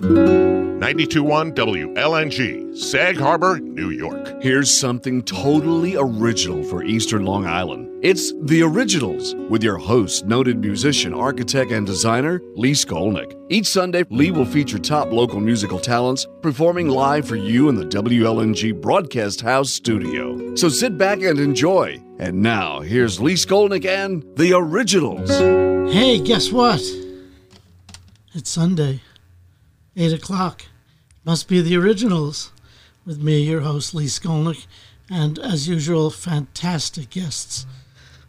921 WLNG, Sag Harbor, New York. Here's something totally original for Eastern Long Island. It's The Originals with your host, noted musician, architect, and designer, Lee Skolnick. Each Sunday, Lee will feature top local musical talents performing live for you in the WLNG Broadcast House studio. So sit back and enjoy. And now, here's Lee Skolnick and The Originals. Hey, guess what? It's Sunday, 8 o'clock. Must be the originals with me, your host, Lee Skolnick, and as usual, fantastic guests.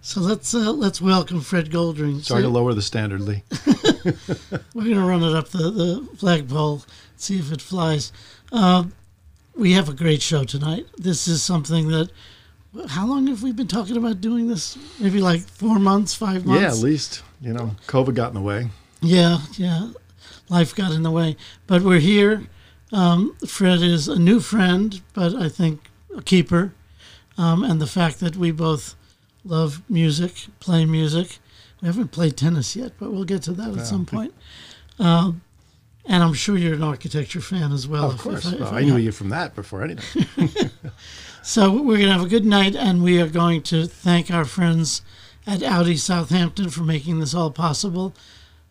So let's uh, let's welcome Fred Goldring. Sorry to lower the standard, Lee. We're going to run it up the, the flagpole, see if it flies. Uh, we have a great show tonight. This is something that. How long have we been talking about doing this? Maybe like four months, five months? Yeah, at least, you know, COVID got in the way. Yeah, yeah. Life got in the way. But we're here. Um, Fred is a new friend, but I think a keeper. Um, and the fact that we both love music, play music. We haven't played tennis yet, but we'll get to that at some point. Um, and I'm sure you're an architecture fan as well. of if- course. if I- if Well, I knew you from that before anything. So we're going to have a good night, and we are going to thank our friends at Audi Southampton for making this all possible.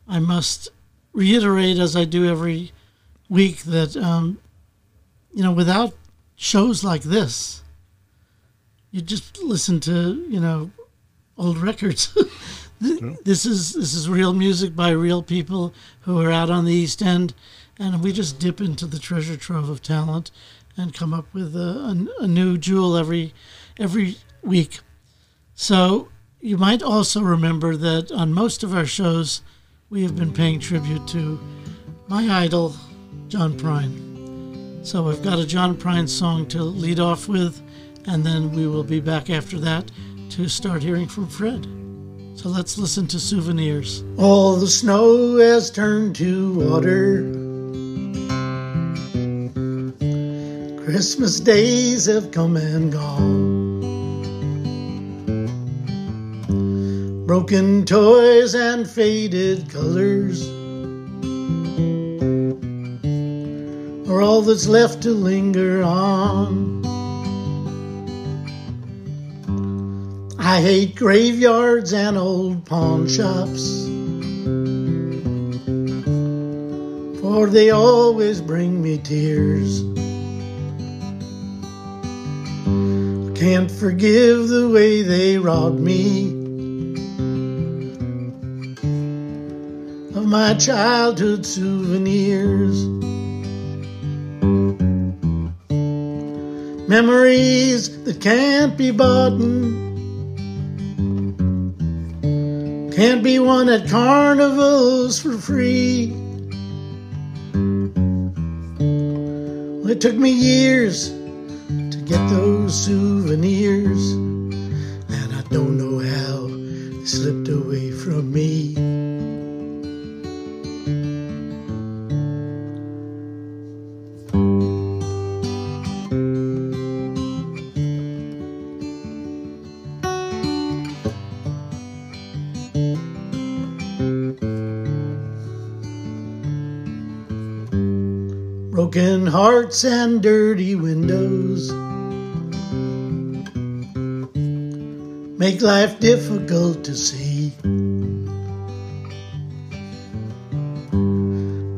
I must reiterate, as I do every week, that um, you know, without shows like this, you just listen to you know old records. this is this is real music by real people who are out on the East End, and we just dip into the treasure trove of talent and come up with a, a, a new jewel every every week. So you might also remember that on most of our shows, we have been paying tribute to my idol, John Prine. So I've got a John Prine song to lead off with, and then we will be back after that to start hearing from Fred. So let's listen to Souvenirs. All the snow has turned to water. Christmas days have come and gone. Broken toys and faded colors are all that's left to linger on. I hate graveyards and old pawn shops, for they always bring me tears. Can't forgive the way they robbed me my childhood souvenirs. Memories that can't be bought, can't be won at carnivals for free. Well, it took me years to get those souvenirs, and I don't know how they slipped away from me. Broken hearts and dirty windows make life difficult to see.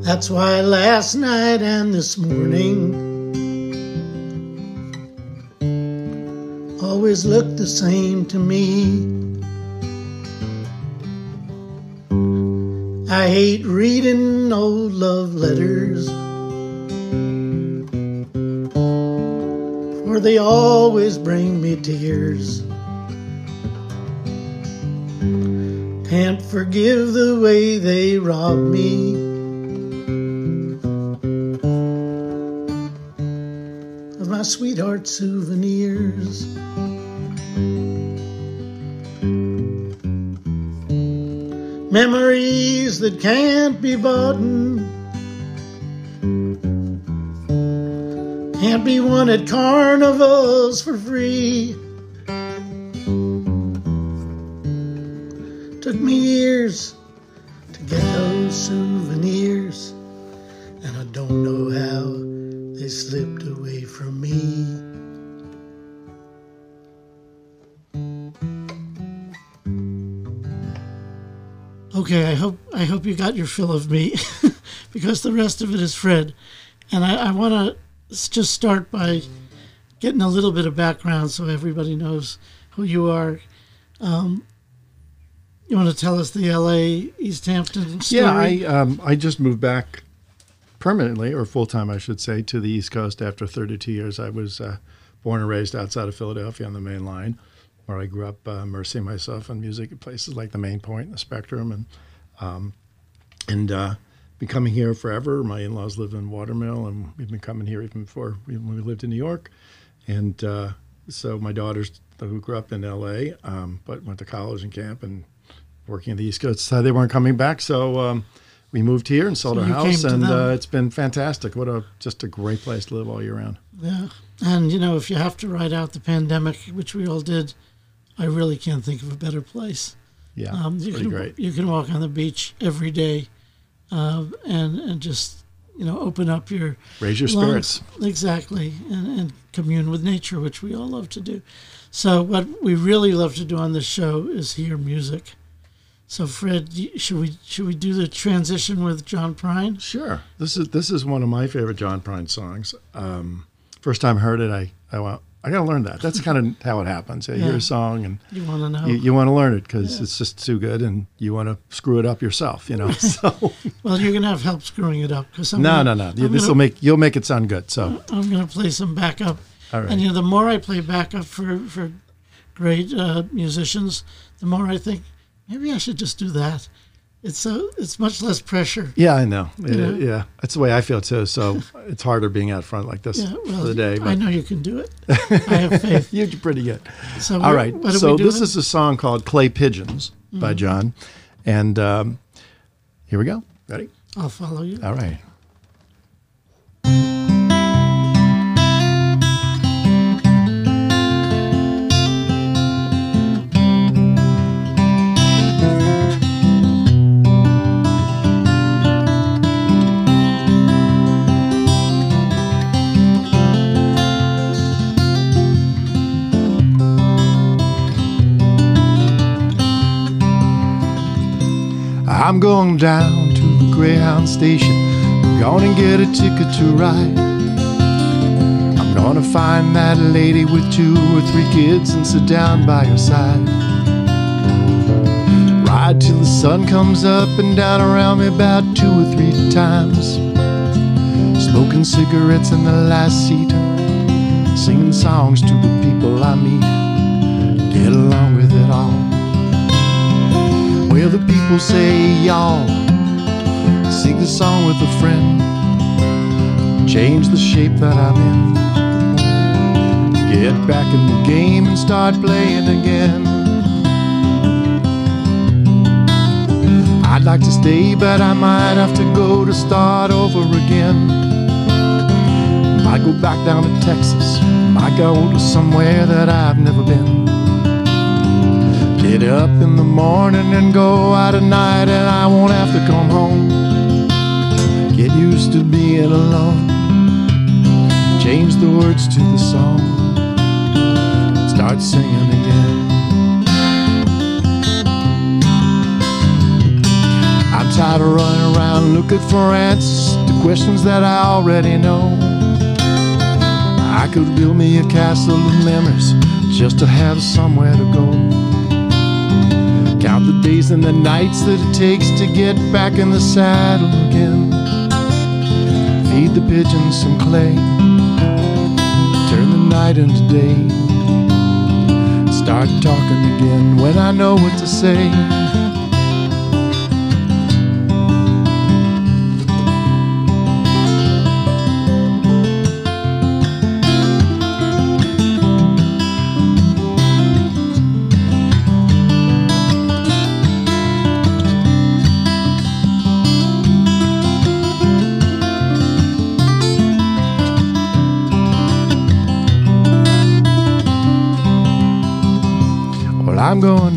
That's why last night and this morning always look the same to me. I hate reading old love letters. They always bring me tears. Can't forgive the way they rob me. Of my sweetheart souvenirs. Memories that can't be bought. Can't be won at carnivals for free. Took me years to get those souvenirs, and I don't know how they slipped away from me. Okay, I hope I hope you got your fill of me, because the rest of it is Fred, and I, I want to just start by getting a little bit of background so everybody knows who you are. Um, you want to tell us the L.A. East Hampton story? Yeah, I um, I just moved back permanently or full time, I should say, to the East Coast after 32 years. I was uh, born and raised outside of Philadelphia on the main line, where I grew up uh, immersing myself in music at places like the Main Point, the Spectrum, and um, and uh, been coming here forever. My in-laws live in Watermill, and we've been coming here even before we, when we lived in New York. And uh, so my daughters, who grew up in L.A., um, but went to college and camp and working in the East Coast, decided they weren't coming back. So um, we moved here and sold So our house, and uh, it's been fantastic. What a just a great place to live all year round. Yeah. And, you know, if you have to ride out the pandemic, which we all did, I really can't think of a better place. Yeah, Um, you, can, great. you can walk on the beach every day uh, and, and just, you know, open up your Raise your lungs. spirits. Exactly. And, and commune with nature, which we all love to do. So, what we really love to do on this show is hear music. So, Fred, should we should we do the transition with John Prine? Sure. This is this is one of my favorite John Prine songs. Um, first time I heard it, I I went, I got to learn that. That's kind of how it happens. You hear a song and You want to know? you, you want to learn it because it's just too good, and you want to screw it up yourself. You know. So well, you're gonna have help screwing it up because no, gonna, no, no. I'm This will make you'll make it sound good. So I'm going to play some backup. all right. And you know, the more I play backup for for great uh, musicians, the more I think maybe I should just do that. It's so it's much less pressure. yeah, I know. Yeah, know? yeah, that's the way I feel too. So it's harder being out front like this Yeah, for the day. I know you can do it. I have faith. you're pretty good. So All are So this is a song called "Clay Pigeons" by Mm-hmm. John, and um, here we go. Ready? I'll follow you. All right. I'm going down to the Greyhound station. I'm gonna get a ticket to ride. I'm gonna find that lady with two or three kids and sit down by her side. Ride till the sun comes up and down around me about two or three times. Smoking cigarettes in the last seat, singing songs to the people I meet. Get along with it all. Where the people say, y'all, sing the song with a friend. Change the shape that I'm in. Get back in the game and start playing again. I'd like to stay, but I might have to go to start over again. Might go back down to Texas, might go to somewhere that I've never been. Get up in the morning and go out at night, and I won't have to come home. Get used to being alone. Change the words to the song. Start singing again. I'm tired of running around looking for answers to questions that I already know. I could build me a castle of memories just to have somewhere to go. Count the days and the nights that it takes to get back in the saddle again. Feed the pigeons some clay. Turn the night into day. Start talking again when I know what to say.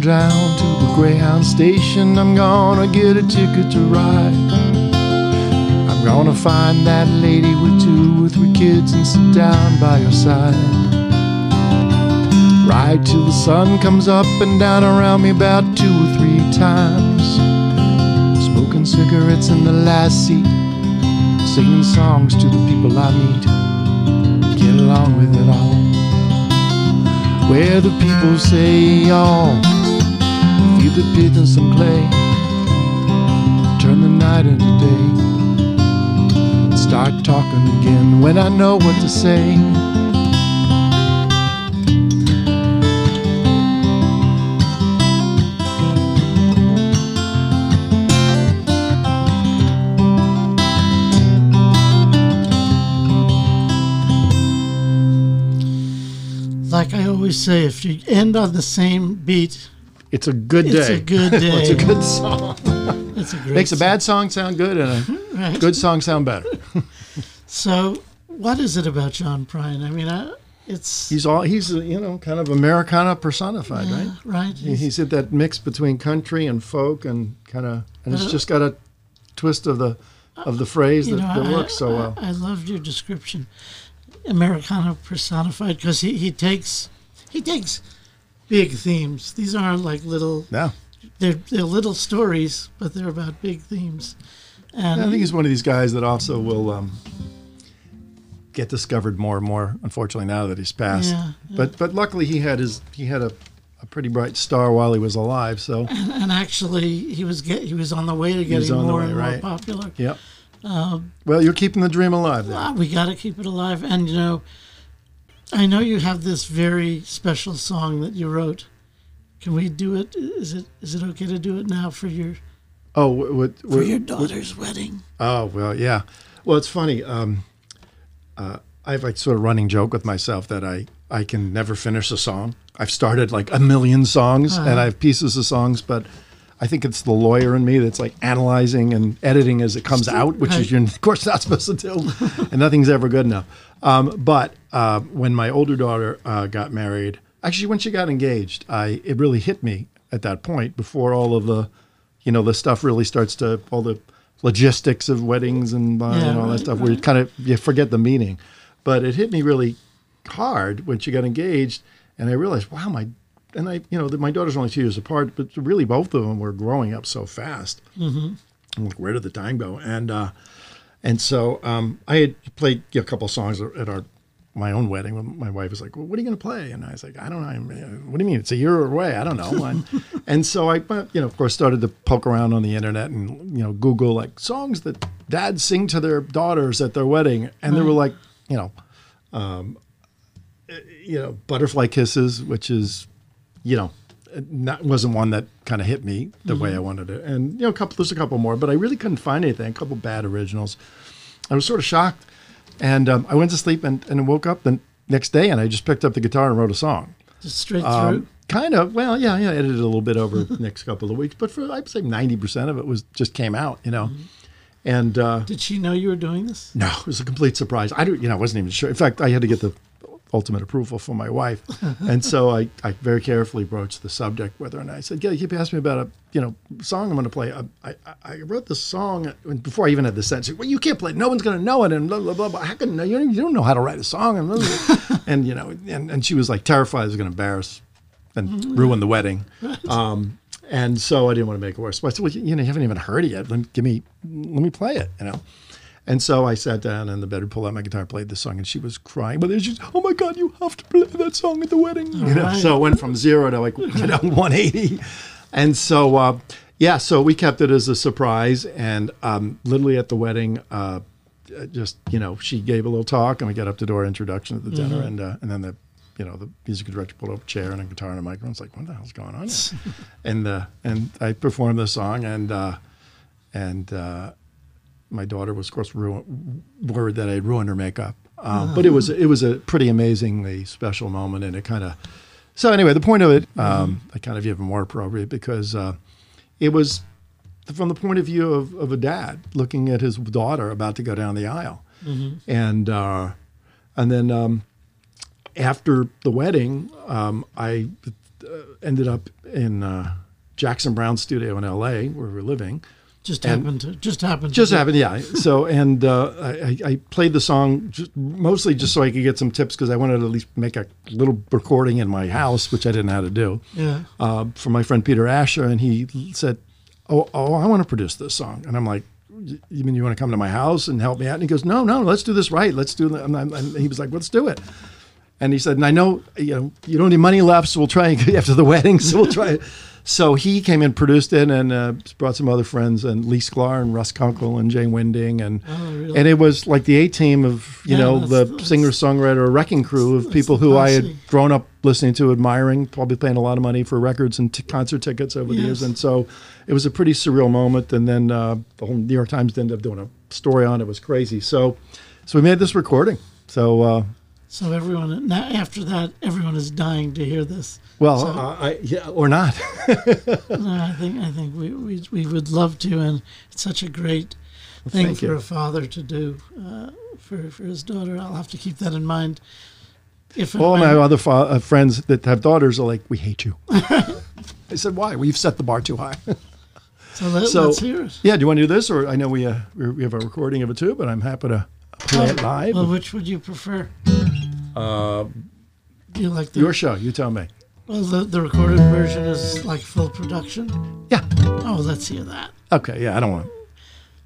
Down to the Greyhound station. I'm gonna get a ticket to ride. I'm gonna find that lady with two or three kids and sit down by her side. Ride till the sun comes up and down around me about two or three times. Smoking cigarettes in the last seat, singing songs to the people I meet. Get along with it all. Where the people say, y'all, feed the pigeons some clay, turn the night into day start talking again when I know what to say. Like I always say, if you end on the same beat, It's a good day. it's a good day. it's a good song. It's a great Makes a bad song sound good and a mm-hmm, Right. good song sound better. So, what is it about John Prine? I mean, I, it's He's all he's you know kind of Americana personified, right? right. He- He's at that mix between country and folk and kind of and it's uh, just got a twist of the of the phrase that, know, that I, works so well. I, I loved your description, Americana personified, because he, he takes he takes big themes. These aren't like little Yeah. they're they're little stories, but they're about big themes. And I think he's one of these guys that also will um, get discovered more and more. Unfortunately, now that he's passed, Yeah, but but luckily he had his he had a, a pretty bright star while he was alive. So and actually he was get he was on the way to getting more way, and more right. popular. yep. well, you're keeping the dream alive. Ah, we got to keep it alive. And you know, I know you have this very special song that you wrote. Can we do it? Is it is it okay to do it now for your Oh, what, what, for what- your daughter's wedding? Oh well, yeah. Well, it's funny. Um, uh, I have like sort of running joke with myself that I I can never finish a song. I've started like a million songs and I have pieces of songs, but I think it's the lawyer in me that's like analyzing and editing as it comes out, which right. is you're of course not supposed to do, and nothing's ever good enough. Um, but uh, when my older daughter uh, got married, actually when she got engaged, I it really hit me at that point before all of the, you know, the stuff really starts to all the logistics of weddings and, uh, Yeah, and all that right, stuff where you kind of you forget the meaning. But it hit me really hard when she got engaged, and I realized, wow, my and I, you know, that my daughter's only two years apart, but really both of them were growing up so fast. Mm-hmm. I'm like, where did the time go? And uh, and so um, I had played a couple songs at our my own wedding. When my wife was like, well, "What are you going to play?" And I was like, "I don't know. Mean, What do you mean? It's a year away. I don't know." And, and so I, you know, of course, started to poke around on the internet and you know Google like songs that dads sing to their daughters at their wedding, and there were like, you know, um, you know, butterfly kisses, which is, you know, not wasn't one that kind of hit me the way I wanted it. And you know, a couple there's a couple more, but I really couldn't find anything. A couple bad originals. I was sort of shocked, and um, I went to sleep and, and woke up the next day, and I just picked up the guitar and wrote a song. Just straight through. Um, kind of, well, yeah, yeah, I edited a little bit over the next couple of weeks, but for I'd say ninety percent of it was just came out, you know. And uh, Did she know you were doing this? no, it was a complete surprise. I, don't- you know, I wasn't even sure. In fact, I had to get the ultimate approval from my wife, and so I, I very carefully broached the subject with her, and I said, "Yeah, you keep asking me about a you know song I'm going to play. I, I, I wrote this song and before I even had the sentence. Well, you can't play. it. No one's going to know it, and blah blah blah. blah. How can you, don't- you don't know how to write a song?" And, blah, blah, and you know, and, and she was like terrified I was going to embarrass and ruin the wedding. Um, and so I didn't want to make it worse. But I said, well, you know, you haven't even heard it yet. Let me, give me, let me play it, you know. And so I sat down in the bedroom, pulled out my guitar, played the song, and she was crying. But then she's, oh my God, you have to play that song at the wedding. You know? right. So it went from zero to like, you know, 180. And so, uh, yeah, so we kept it as a surprise. And um, literally at the wedding, uh, just, you know, she gave a little talk and we got up to do our introduction at the dinner. And, uh, and then the, you know, the music director pulled up a chair and a guitar and a microphone. It's like, what the hell's going on? And uh, and I performed the song, and uh, and uh, my daughter was, of course, worried that I'd ruined her makeup. Um, But it was it was a pretty amazingly special moment, and it kind of. So anyway, the point of it, um, I kind of even more appropriate because uh, it was from the point of view of, of a dad looking at his daughter about to go down the aisle, and uh, and then um, after the wedding, um, I uh, ended up in uh, Jackson Browne's studio in L.A. where we were living. Just And- happened to just happened. just to happened, yeah. So, and uh, I, I I played the song just, mostly just so I could get some tips because I wanted to at least make a little recording in my house, which I didn't know how to do. Yeah. uh, from my friend Peter Asher, and he said, "Oh, oh, I want to produce this song." And I'm like, "You mean you want to come to my house and help me out?" And he goes, "No, no, let's do this right. Let's do." it." And, and he was like, "Let's do it." And he said, "And I know you know you don't have any money left, so we'll try after the wedding. So we'll try." it." So he came and produced it, and uh, brought some other friends, and Lee Sklar and Russ Kunkel and Jai Winding, and Oh, really? and it was like the A team of you Yeah, know that's- the that's- singer songwriter wrecking crew of people who I had grown up listening to, admiring, probably paying a lot of money for records and t- concert tickets over the years. And so it was a pretty surreal moment. And then uh, the whole New York Times ended up doing a story on it. It was crazy. So, so we made this recording. So, uh, So everyone now after that, everyone is dying to hear this. well, So- uh, I, yeah, or not. No, I think I think we, we we would love to, and it's such a great thing for you. a father to do uh, for for his daughter. I'll have to keep that in mind. If All my other fa- uh, friends that have daughters are like, we hate you. I said, why? We've set the bar too high. so, let, so- us hear it. yeah, do you want to do this? Or I know we, uh, we we have a recording of it too, but I'm happy to play it live. Well, which would you prefer? Uh, Do you like the your show, you tell me. well the, the recorded version is like full production? Yeah. Oh, let's hear that. Okay, yeah, I don't want.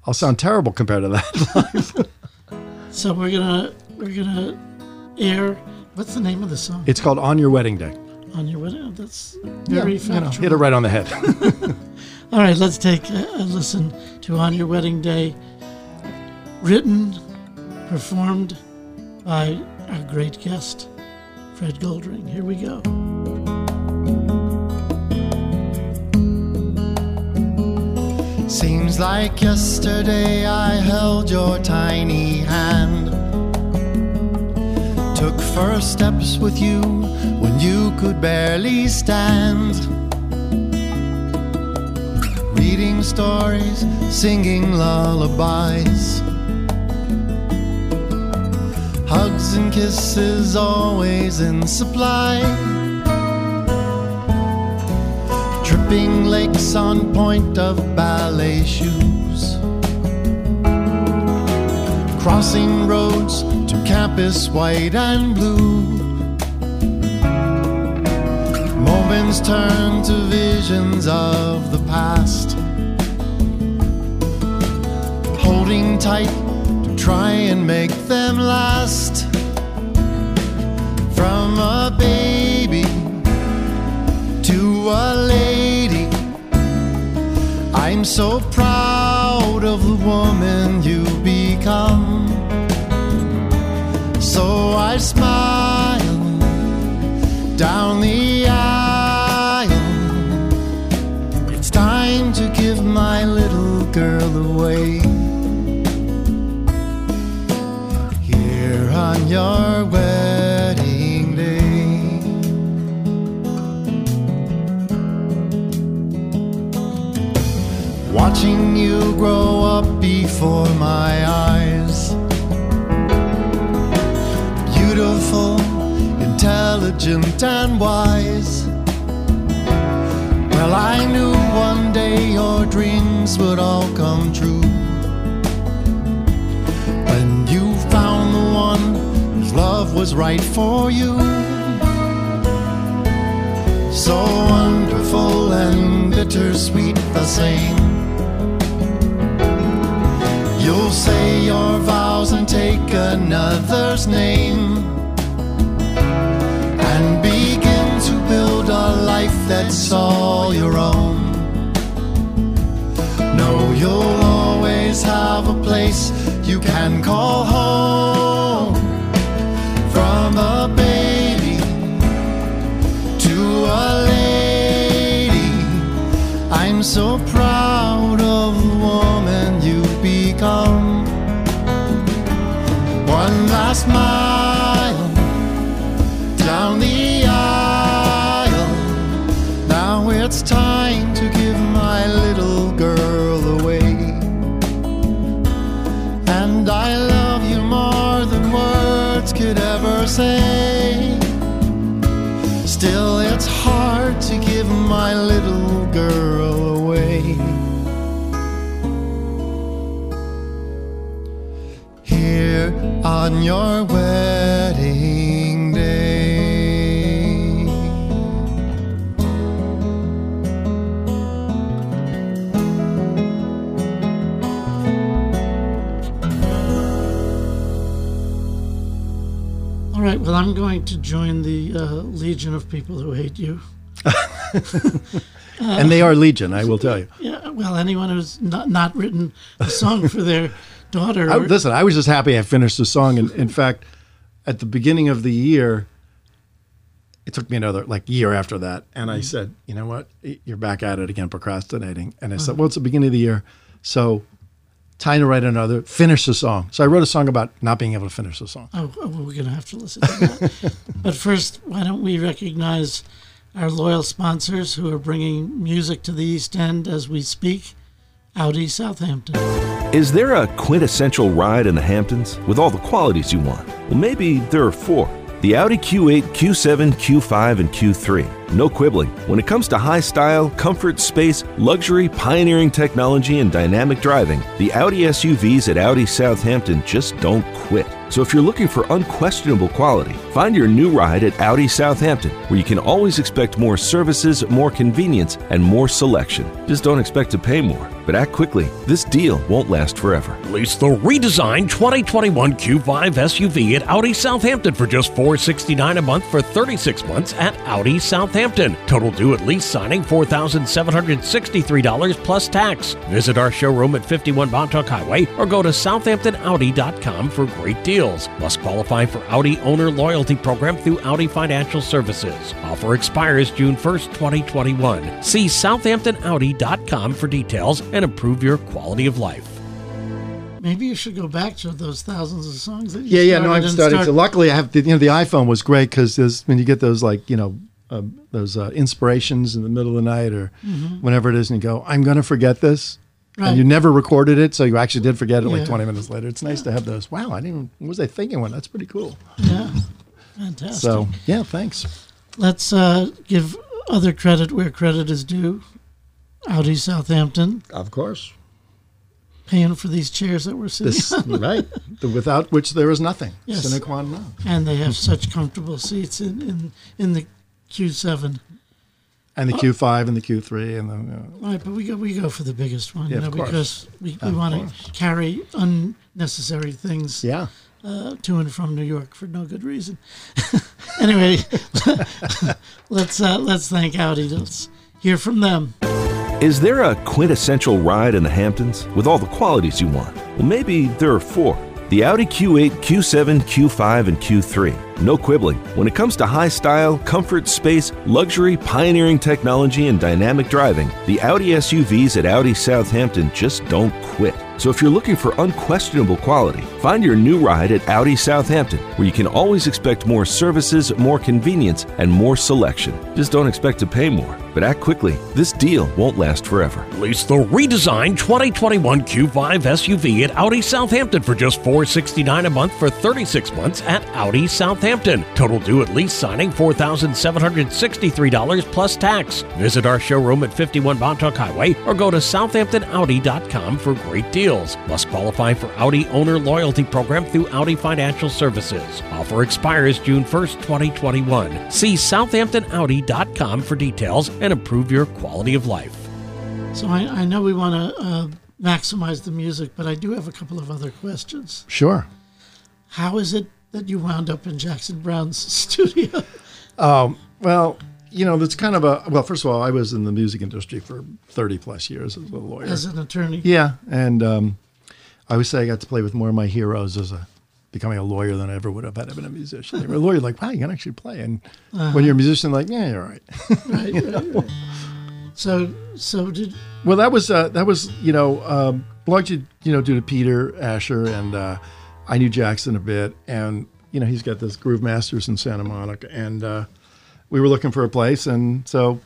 I'll sound terrible compared to that. So we're gonna we're gonna air. What's the name of the song? it's called "On Your Wedding Day." On your wedding. That's very you know, hit it right on the head. All right, let's take a, a listen to On Your Wedding Day, written, performed by our great guest, Fred Goldring. Here we go. Seems like yesterday I held your tiny hand. Took first steps with you when you could barely stand. Reading stories, singing lullabies. Hugs and kisses always in supply. Tripping lakes on point of ballet shoes. Crossing roads to campus white and blue. Moments turn to visions of the past. Holding tight try and make them last. From a baby to a lady. I'm so proud of the woman you've become. So I smile down the aisle. It's time to give my little girl away. Your wedding day. Watching you grow up before my eyes. Beautiful, intelligent, and wise. Well, I knew one day your dreams would all come true. Was right for you. So wonderful and bittersweet the same. You'll say your vows and take another's name and begin to build a life that's all your own. No, you'll always have a place you can call home. From a baby to a lady, I'm so proud of the woman you've become. One last on your wedding day. All right. Well, I'm going to join the uh, legion of people who hate you. and they are legion, I will tell you. Yeah. Well, anyone who's not not written a song for their daughter. I, listen, I was just happy I finished the song. And in fact, at the beginning of the year, it took me another like year after that, and I mm. said, you know what, you're back at it again, procrastinating. And I said, uh-huh. well, it's the beginning of the year, so time to write another, finish the song. So I wrote a song about not being able to finish the song. Oh, oh, well, we're going to have to listen to that. but first, why don't we recognize our loyal sponsors who are bringing music to the East End as we speak? Audi Southampton. Is there a quintessential ride in the Hamptons with all the qualities you want? Well, maybe there are four. The Audi Q8, Q7, Q5, and Q3. No quibbling. When it comes to high style, comfort, space, luxury, pioneering technology, and dynamic driving, the Audi SUVs at Audi Southampton just don't quit. So if you're looking for unquestionable quality, find your new ride at Audi Southampton, where you can always expect more services, more convenience, and more selection. Just don't expect to pay more. But act quickly. This deal won't last forever. Lease the redesigned 2021 Q5 SUV at Audi Southampton for just 469 a month for 36 months at Audi Southampton. Total due at lease signing $4,763 plus tax. Visit our showroom at 51 Montauk Highway or go to southamptonaudi.com for great deals. Must qualify for Audi Owner Loyalty Program through Audi Financial Services. Offer expires June 1st, 2021. See southamptonaudi.com for details and improve your quality of life. Maybe you should go back to those thousands of songs that you Yeah, yeah. No, I'm starting start- to. Luckily, I have the, you know the iPhone was great because when you get those like you know um, those uh, inspirations in the middle of the night or whenever it is, and you go, I'm going to forget this, Right. and you never recorded it, so you actually did forget it Yeah. like 20 minutes later. It's nice to have those. Wow, I didn't. Even, what was I thinking? When that's pretty cool. Yeah. Fantastic. So yeah, thanks. Let's uh, give other credit where credit is due. Audi Southampton Of course, paying for these chairs that we're sitting this on. right. The, without which there is nothing. Yes. Sine qua non. and they have such comfortable seats in, in, in the Q7. And the Q5 and the Q3 and the. You know, Right, but we go we go for the biggest one, Yeah, you know, because we, we want to carry unnecessary things yeah. uh, to and from New York for no good reason. anyway, let's uh, let's thank Audi. Let's hear from them. Is there a quintessential ride in the Hamptons with all the qualities you want? Well, maybe there are four. The Audi Q8, Q7, Q5, and Q3. No quibbling. When it comes to high style, comfort, space, luxury, pioneering technology, and dynamic driving, the Audi SUVs at Audi Southampton just don't quit. So if you're looking for unquestionable quality, find your new ride at Audi Southampton, where you can always expect more services, more convenience, and more selection. Just don't expect to pay more. But act quickly. This deal won't last forever. Lease the redesigned 2021 Q5 SUV at Audi Southampton for just 469 a month for 36 months at Audi Southampton. Total due at lease signing $4,763 plus tax. Visit our showroom at 51 Montauk Highway or go to southamptonaudi.com for great deals. Must qualify for Audi Owner Loyalty Program through Audi Financial Services. Offer expires June 1st, 2021. See southamptonaudi.com for details and improve your quality of life. So I, I know we want to uh, maximize the music, but I do have a couple of other questions. Sure. How is it that you wound up in Jackson Browne's studio? Well, you know, that's kind of a well. First of all, I was in the music industry for thirty plus years as a lawyer. As an attorney, yeah, and um, I always say I got to play with more of my heroes as a becoming a lawyer than I ever would have had been a musician. They were a lawyer, like, wow, you can actually play, and when you're a musician, like, yeah, you're right. right, right, right. So, so did well, that was uh, that was you know um, largely you know due to Peter Asher and uh, I knew Jackson a bit, and you know he's got this Groove Masters in Santa Monica, and uh, we were looking for a place, and so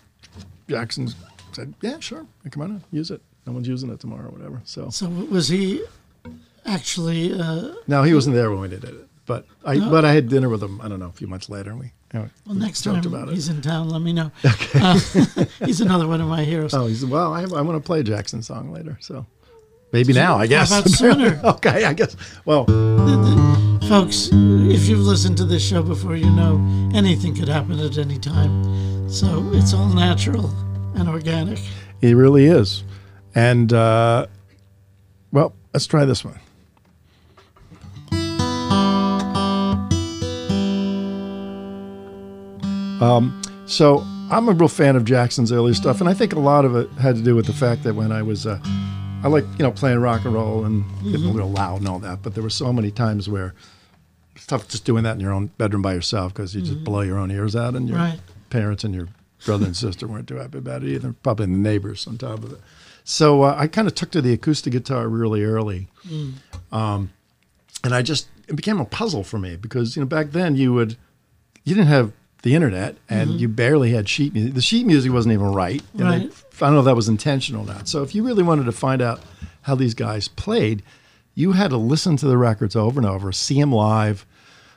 Jackson said, "Yeah, sure, come on, in, use it. No one's using it tomorrow, or whatever." So so was he actually? Uh, no, he wasn't there when we did it, but I but I had dinner with him. I don't know a few months later, and we anyway, well, next joked time about it. he's in town, let me know. Okay. Uh, he's another one of my heroes. Oh, he's well. I, I want to play a Jackson song later, so Maybe now, I guess. How about sooner? okay, I guess. Well, Folks, if you've listened to this show before, you know anything could happen at any time. So it's all natural and organic. it really is. And, uh, well, let's try this one. Um, so I'm a real fan of Jackson's early stuff, and I think a lot of it had to do with the fact that when I was, uh, I like you know playing rock and roll and getting real loud and all that, but there were so many times where it's tough just doing that in your own bedroom by yourself because you just blow your own ears out, and your Right. parents and your brother and sister weren't too happy about it either. Probably the neighbors on top of it. So uh, I kind of took to the acoustic guitar really early, um, and I just it became a puzzle for me because you know back then you would you didn't have the internet and you barely had sheet music. The sheet music wasn't even right. Right. I don't know if that was intentional or not. So if you really wanted to find out how these guys played, you had to listen to the records over and over, see them live.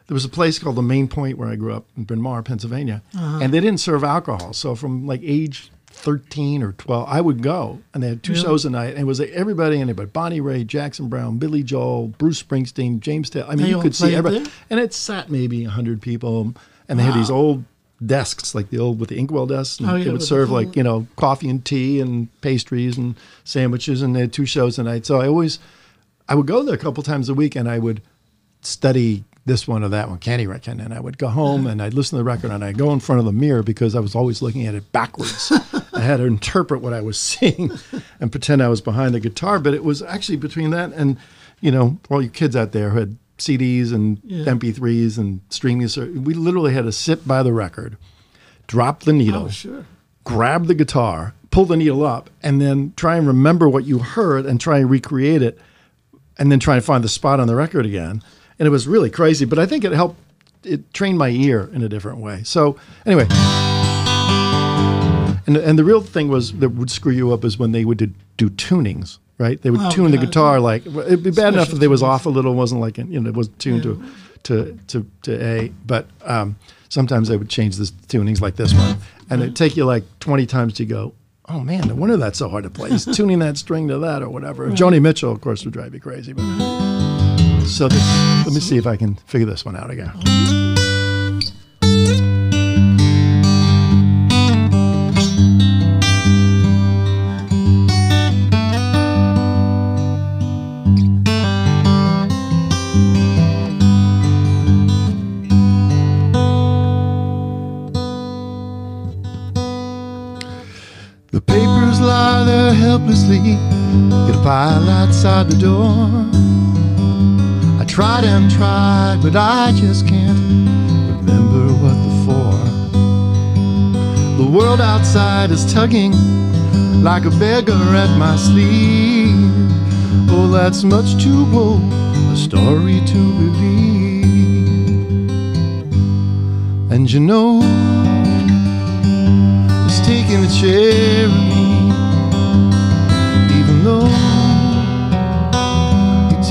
There was a place called the Main Point where I grew up in Bryn Mawr, Pennsylvania, uh-huh. and they didn't serve alcohol. So from like age 13 or 12, I would go and they had two shows a night. And it was like everybody and anybody Bonnie Raitt, Jackson Browne, Billy Joel, Bruce Springsteen, James Taylor. I mean, They you could see everybody. there? And it sat maybe 100 people. And they had these old desks, like the old with the inkwell desks. And Oh, yeah, they would serve like, you know, coffee and tea and pastries and sandwiches. And they had two shows a night. So I always, I would go there a couple times a week and I would study this one or that one, Candy Reckon. And I would go home and I'd listen to the record and I'd go in front of the mirror because I was always looking at it backwards. I had to interpret what I was seeing and pretend I was behind the guitar. But it was actually between that and, you know, all you kids out there who had CDs and MP3s and streaming. We literally had to sit by the record, drop the needle Oh, sure. grab the guitar, pull the needle up, and then try and remember what you heard and try and recreate it, and then try and find the spot on the record again. And it was really crazy, but I think it helped. It trained my ear in a different way. So anyway, and and the real thing was that would screw you up is when they would do, do tunings. Right, they would Oh, tune the guitar like it'd be bad enough if they was off a little, wasn't like you know it was tuned to, to to to A. But um, sometimes they would change the tunings like this one, and it'd take you like twenty times to go. Oh man, no wonder that's so hard to play. He's tuning that string to that or whatever. Joni Mitchell, of course, would drive you crazy. But so this, let me see if I can figure this one out again. There helplessly in a pile outside the door. I tried and tried, but I just can't remember what the for. The world outside is tugging like a beggar at my sleeve. Oh, that's much too bold a story to believe. And you know, is taking a chair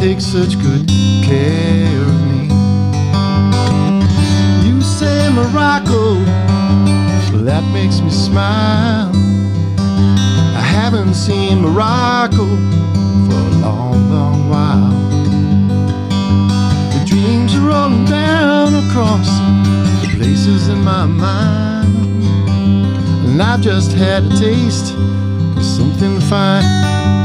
take such good care of me. You say Morocco, well, that makes me smile. I haven't seen Morocco for a long, long while. The dreams are rolling down across the places in my mind. And I've just had a taste of something fine.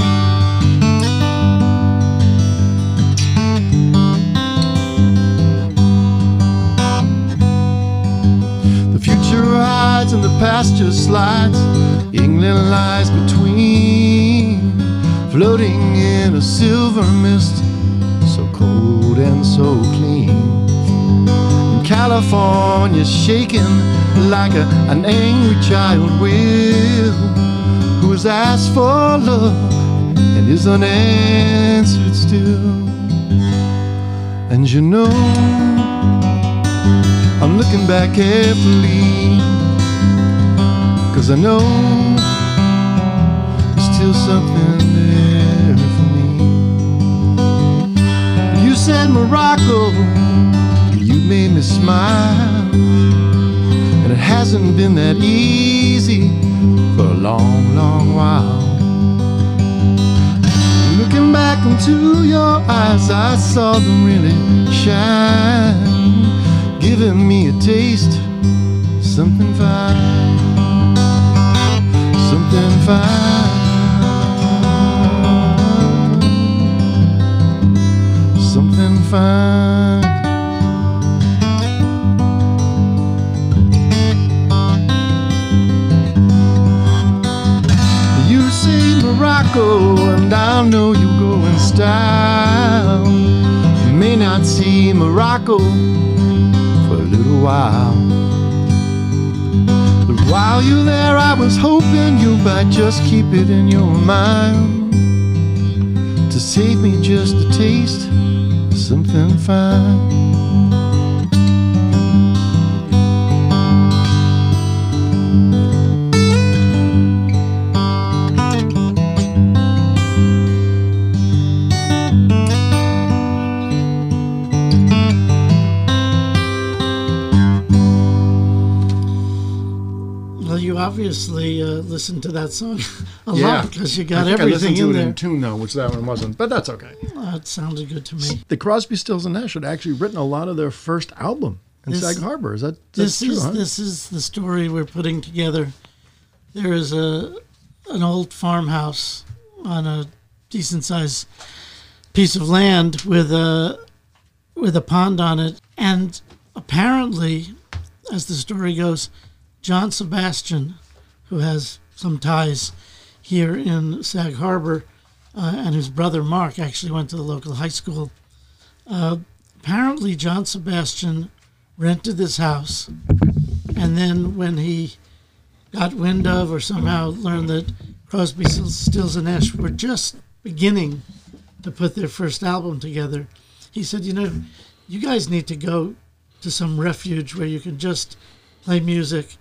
And the past just slides. England lies between, floating in a silver mist, so cold and so clean. And California shaking like a, an angry child will who has asked for love and is unanswered still. And you know, I'm looking back carefully, cause I know there's still something there for me. You said Morocco you made me smile. And it hasn't been that easy for a long, long while. Looking back into your eyes, I saw them really shine, giving me a taste, something fine, something fine, something fine. You say Morocco, and I know you go in style. You may not see Morocco for a little while. While you're there, I was hoping you might just keep it in your mind to save me just a taste of something fine. Obviously uh, listened to that song a Yeah. lot because you I got I everything to in there. in tune though, which that one wasn't, but that's okay. It sounded good to me. The Crosby, Stills, and Nash had actually written a lot of their first album in This- Sag Harbor. Is that This true? is huh? this is the story we're putting together. There is a an old farmhouse on a decent sized piece of land with a with a pond on it, and apparently, as the story goes, John Sebastian, who has some ties here in Sag Harbor, uh, and whose brother Mark actually went to the local high school. Uh, apparently, John Sebastian rented this house, and then when he got wind of or somehow learned that Crosby, Stills, and Nash were just beginning to put their first album together, he said, "You know, you guys need to go to some refuge where you can just play music,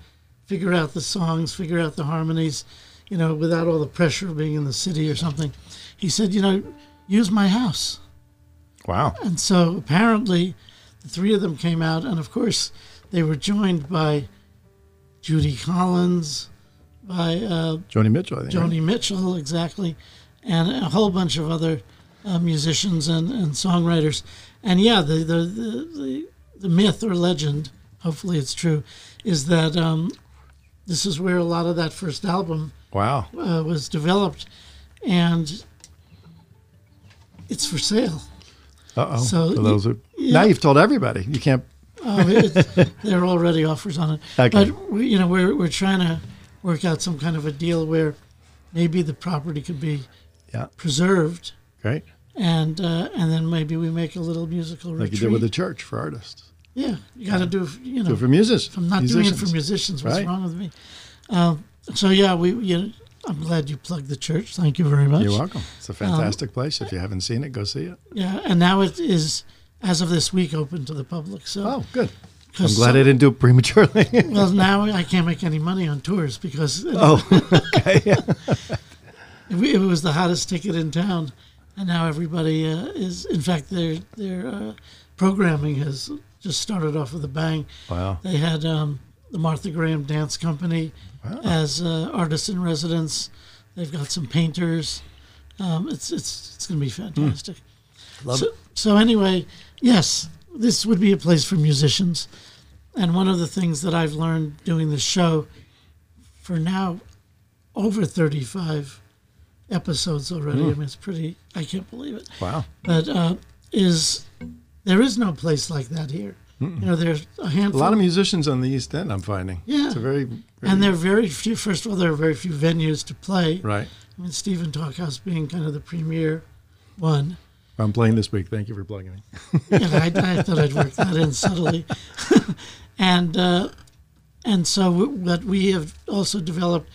figure out the songs, figure out the harmonies, you know, without all the pressure of being in the city or something." He said, "You know, use my house." wow. And so apparently, the three of them came out, and of course, they were joined by Judy Collins, by uh, Joni Mitchell, I think. right? Joni Mitchell, exactly, and a whole bunch of other uh, musicians and, and songwriters. And yeah, the, the, the, the, the myth or legend, hopefully it's true, is that um, this is where a lot of that first album Wow. uh, was developed, and it's for sale. Uh oh. So So those are, yeah. now you've told everybody. You can't. oh, there are already offers on it. Okay. But we, you know, we're we're trying to work out some kind of a deal where maybe the property could be Yeah. preserved, Great. and uh, and then maybe we make a little musical Like retreat. you did with the church for artists. Yeah, you got to do you know. Do it for musicians. if I'm not doing it for musicians. What's Right. wrong with me? Um, so yeah, we you I'm glad you plugged the church. Thank you very much. You're welcome. It's a fantastic place. If you haven't seen it, go see it. Yeah, and now it is as of this week open to the public. So Oh, good. I'm glad some- I didn't do it prematurely. Well, now I can't make any money on tours because oh, okay. It, it was the hottest ticket in town, and now everybody uh, is. In fact, their their uh, programming has just started off with a bang. Wow. They had um, the Martha Graham Dance Company as uh, artists in residence. They've got some painters. Um, it's it's it's going to be fantastic. Love so, it. so anyway, yes, this would be a place for musicians. And one of the things that I've learned doing this show for now over 35 episodes already. I mean, it's pretty, I can't believe it. Wow. But uh, is there is no place like that here. You know, there's a handful. A lot of musicians on the East End, I'm finding. Yeah. It's a very, very and there are very few, first of all, there are very few venues to play. right. I mean, Stephen Talkhouse being kind of the premier one. I'm playing this week. Thank you for plugging me. and I, I thought I'd work that in subtly. and uh, and so what we have also developed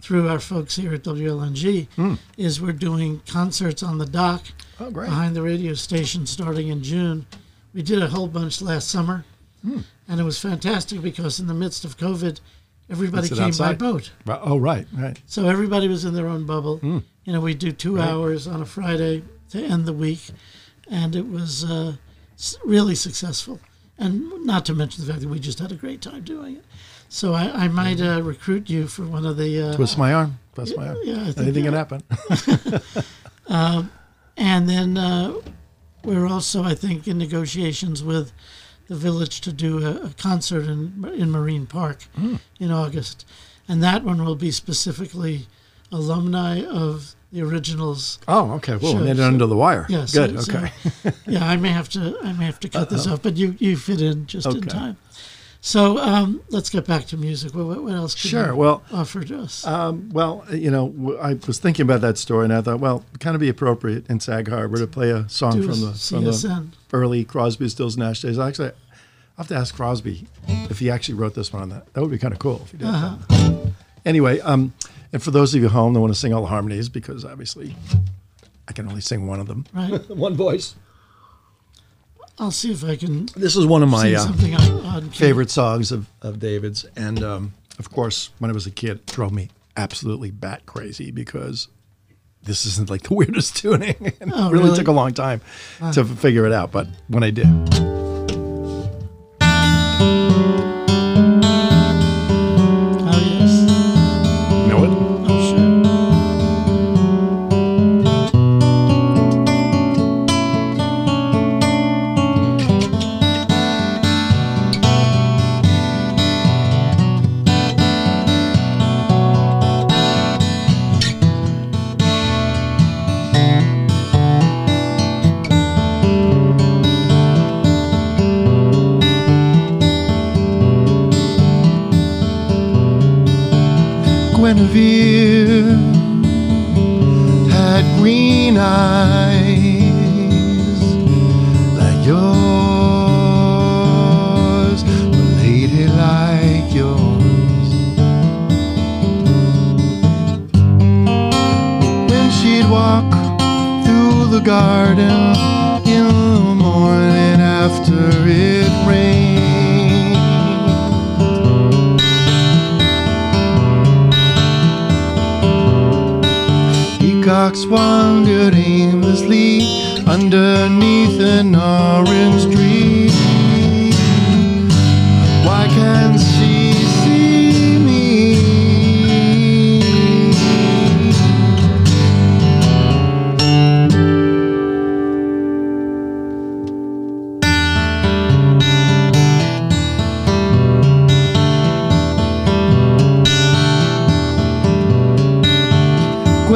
through our folks here at WLNG is we're doing concerts on the dock Oh, behind the radio station starting in June. We did a whole bunch last summer, and it was fantastic because in the midst of COVID, everybody came outside. by boat. Oh, right, right. So everybody was in their own bubble. You know, we do two hours on a Friday to end the week, and it was uh, really successful. And not to mention the fact that we just had a great time doing it. So I, I might uh, recruit you for one of the. Uh, Twist my arm. Twist my arm. yeah, Anything can happen. and then uh, we're also, I think, in negotiations with the village to do a, a concert in in Marine Park in August, and that one will be specifically alumni of the originals. Oh, okay. Well, Sure, made it sure. under the wire. Yeah, Good. so- okay. yeah, I may have to I may have to cut this off, but you you fit in just in time. So um, let's get back to music. What, what- what else? Can Sure. you Well, offer to us? Um, well, you know, I was thinking about that story, and I thought, well, it'd kind of be appropriate in Sag Harbor to play a song Do from the from the early Crosby, Stills, Nash days. I actually, I'll have to ask Crosby if he actually wrote this one on that. That would be kind of cool if he did. Uh-huh. Anyway, um, and for those of you at home that want to sing all the harmonies, because obviously I can only sing one of them, right. one voice. I'll see if I can This is one of my uh, something on, on key. favorite songs of, of David's. And um, of course, when I was a kid, it drove me absolutely bat crazy because this isn't like the weirdest tuning. and Oh, it really, really? took a long time to figure it out. But when I did,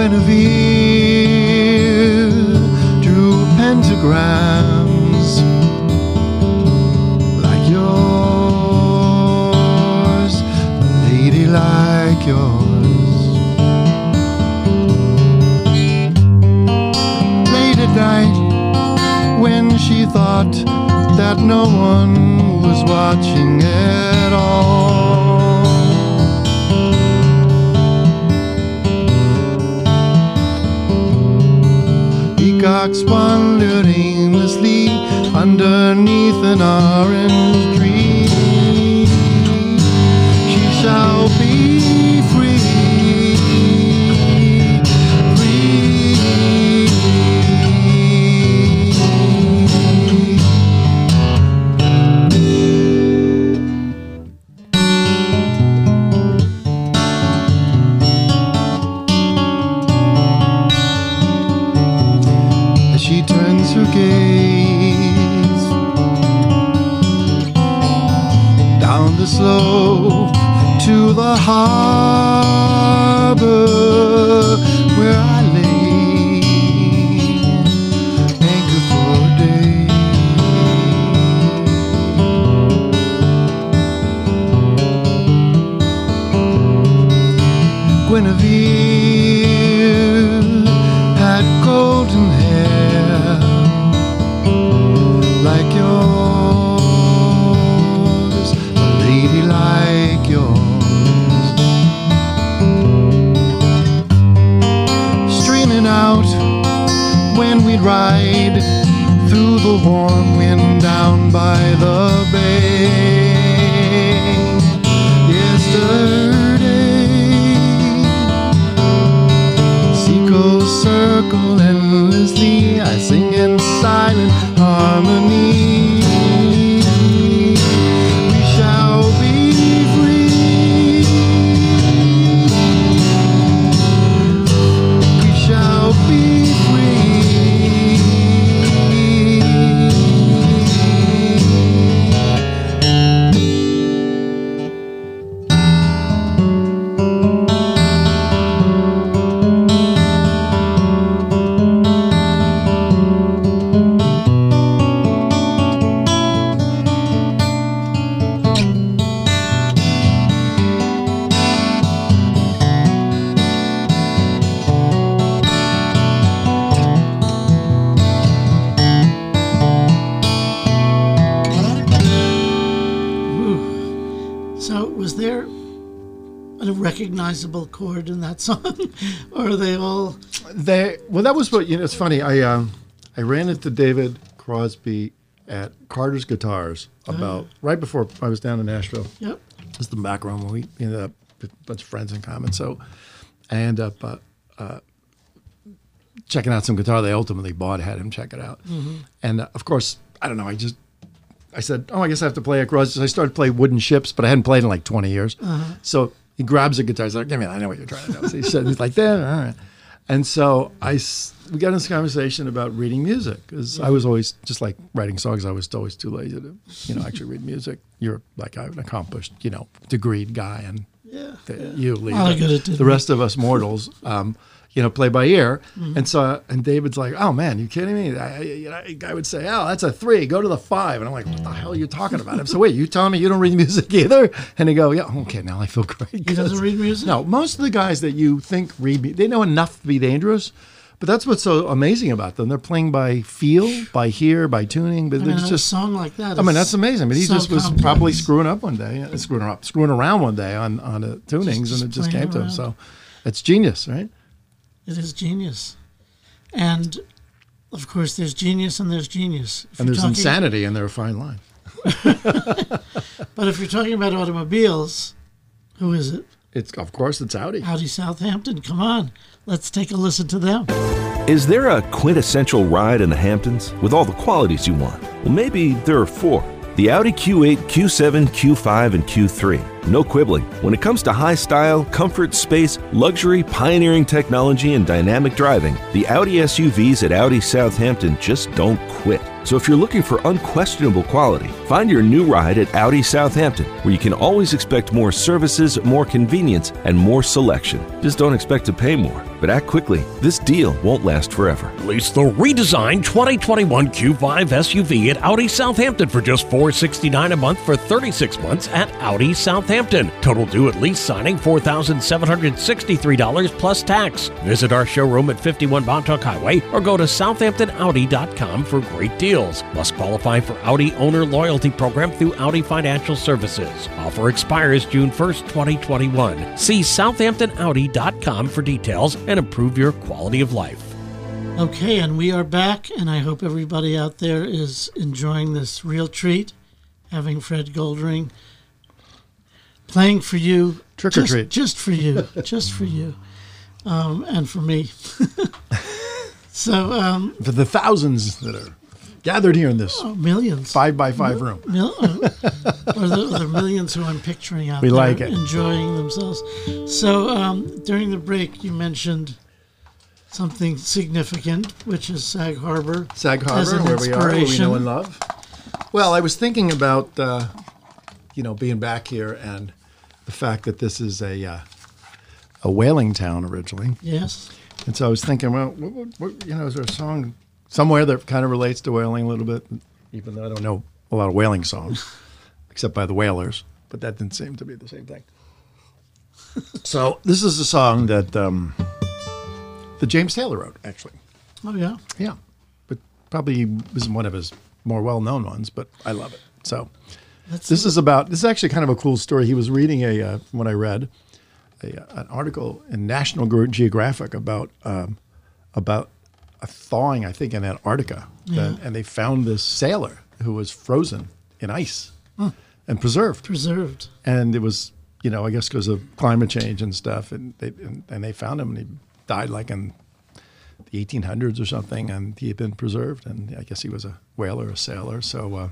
Guinevere drew pentagrams ride through the warm wind down by the bay. Yesterday, seagulls circle endlessly. I sing in silent harmony. That song, or are they all? They well, that was what you know. It's funny. I um, I ran into David Crosby at Carter's Guitars about right before I was down in Nashville. Yep. Just the background when we ended up with a bunch of friends in common. So I end up uh, uh, checking out some guitar they ultimately bought. Had him check it out, and uh, of course, I don't know. I just I said, "Oh, I guess I have to play across." So I started playing wooden ships, but I hadn't played in like twenty years. So he grabs a guitar. He's like, "Give me, that. I know what you're trying to do." So he said, "He's like that, all right." And so I we got in this conversation about reading music because I was always just like writing songs. I was always too lazy to, you know, actually read music. You're like I'm an accomplished, you know, degreed guy, and Yeah. the- you, Lee, the, got it, didn't the rest of us mortals, um, you know, play by ear. Mm-hmm. And so, and David's like, "Oh man, you kidding me?" I, you know, would say, "Oh, that's a three. Go to the five. And I'm like, "What the hell are you talking about?" I'm so wait, you telling me you don't read music either? And he go, "Yeah, okay, now I feel great." He doesn't read music. No, most of the guys that you think read, they know enough to be dangerous. But that's what's so amazing about them. They're playing by feel, by hear, by tuning. But I mean, it's a song like that. I mean, that's amazing. But he so just was complex. probably screwing up one day, uh, screwing up, screwing around one day on on the tunings, just and it just came to him. So it's genius, right? It is genius, and of course, there's genius and there's genius. If And there's talking- insanity, and they're a fine line. But if you're talking about automobiles, who is it? It's of course it's Audi. Audi Southampton. Come on, let's take a listen to them. Is there a quintessential ride in the Hamptons with all the qualities you want? Well, maybe there are four. The Audi Q8, Q7, Q5, and Q3. No quibbling. When it comes to high style, comfort, space, luxury, pioneering technology, and dynamic driving, the Audi SUVs at Audi Southampton just don't quit. So if you're looking for unquestionable quality, find your new ride at Audi Southampton, where you can always expect more services, more convenience, and more selection. Just don't expect to pay more, but act quickly. This deal won't last forever. Lease the redesigned 2021 Q5 SUV at Audi Southampton for just 469 a month for 36 months at Audi Southampton. Total due at lease signing $4,763 plus tax. Visit our showroom at 51 Montauk Highway or go to southamptonaudi.com for great deals. Must qualify for Audi Owner Loyalty Program through Audi Financial Services. Offer expires June 1st, 2021. See southamptonaudi.com for details and improve your quality of life. Okay, and we are back, and I hope everybody out there is enjoying this real treat, having Fred Goldring playing for you. Trick or just, treat. Just for you. just for you. Um, and for me. so, um, For the thousands that are gathered here in this oh, millions. five by five room. Mil- uh, or the, the millions who I'm picturing out We there like it. enjoying themselves. So um, during the break, you mentioned something significant, which is Sag Harbor. Sag Harbor, where we are, where we know and love. Well, I was thinking about uh, you know being back here and the fact that this is a uh, a whaling town originally, Yes. and so I was thinking, well, what, what, what, you know, is there a song somewhere that kind of relates to whaling a little bit? Even though I don't know a lot of whaling songs, except by the Wailers, but that didn't seem to be the same thing. so this is a song that um, that James Taylor wrote, actually. Oh, yeah. Yeah, but probably isn't one of his more well-known ones. But I love it. So That's this is about. This is actually kind of a cool story. He was reading a uh, from what I read, a, uh, an article in National Geographic about um, about a thawing, I think, in Antarctica, and, and they found this sailor who was frozen in ice and preserved preserved. and it was you know I guess because of climate change and stuff, and they and, and they found him and he died like in the 1800s or something, and he had been preserved, and I guess he was a whaler, a sailor, so uh,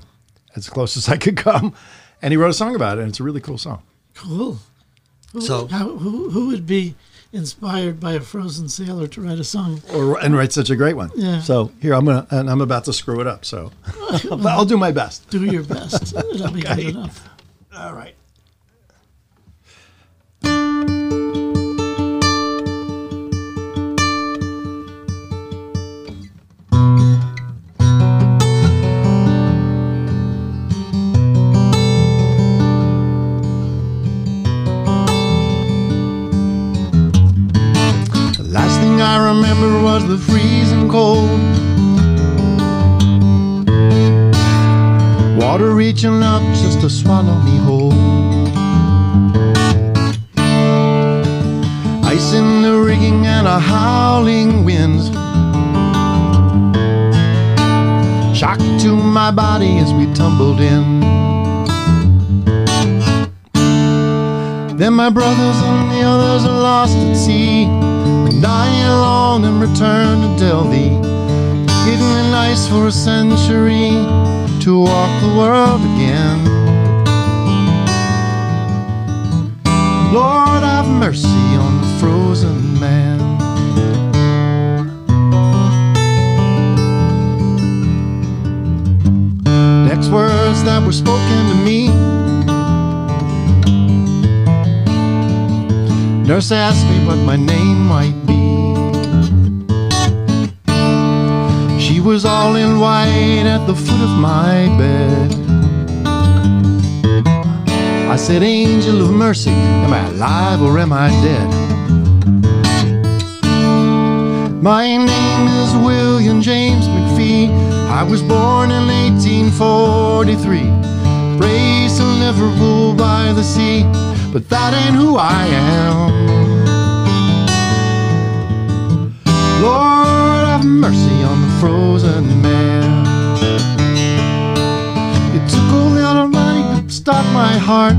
as close as I could come, and he wrote a song about it, and it's a really cool song. Cool. Who, So- how, who, who would be inspired by a frozen sailor to write a song? Or, and write such a great one. Yeah. So here I'm gonna, and I'm about to screw it up. So, but I'll do my best. Do your best. It'll be good enough. All right. Was the freezing cold. Water reaching up just to swallow me whole. Ice in the rigging and a howling wind. Shock to my body as we tumbled in. Then my brothers and the others are lost at sea. And I alone am return to tell thee. Hidden in ice for a century to walk the world again. Lord, have mercy on the frozen man. Next words that were spoken to me. Nurse asked me what my name might She was all in white at the foot of my bed. I said, Angel of mercy, am I alive or am I dead? My name is William James McPhee. I was born in 1843, raised in Liverpool by the sea, but that ain't who I am. Lord, heart,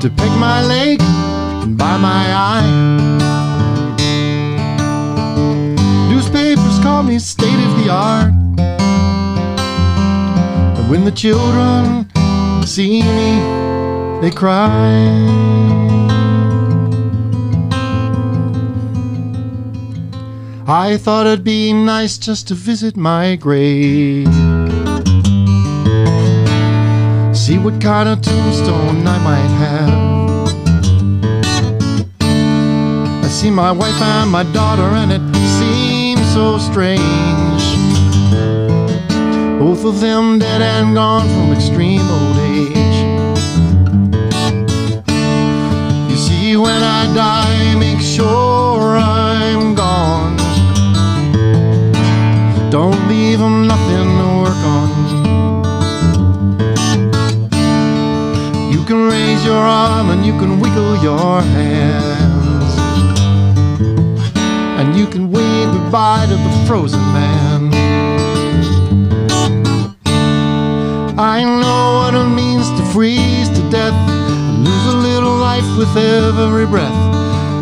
to pick my leg and buy my eye. Newspapers call me state of the art. And when the children see me, they cry. I thought it'd be nice just to visit my grave. See what kind of tombstone I might have. I see my wife and my daughter, and it seems so strange. Both of them dead and gone from extreme old age. You see, when I die, make sure I'm gone. Don't leave them nothing to work on. Raise your arm and you can wiggle your hands. And you can wave goodbye to the frozen man. I know what it means to freeze to death and lose a little life with every breath.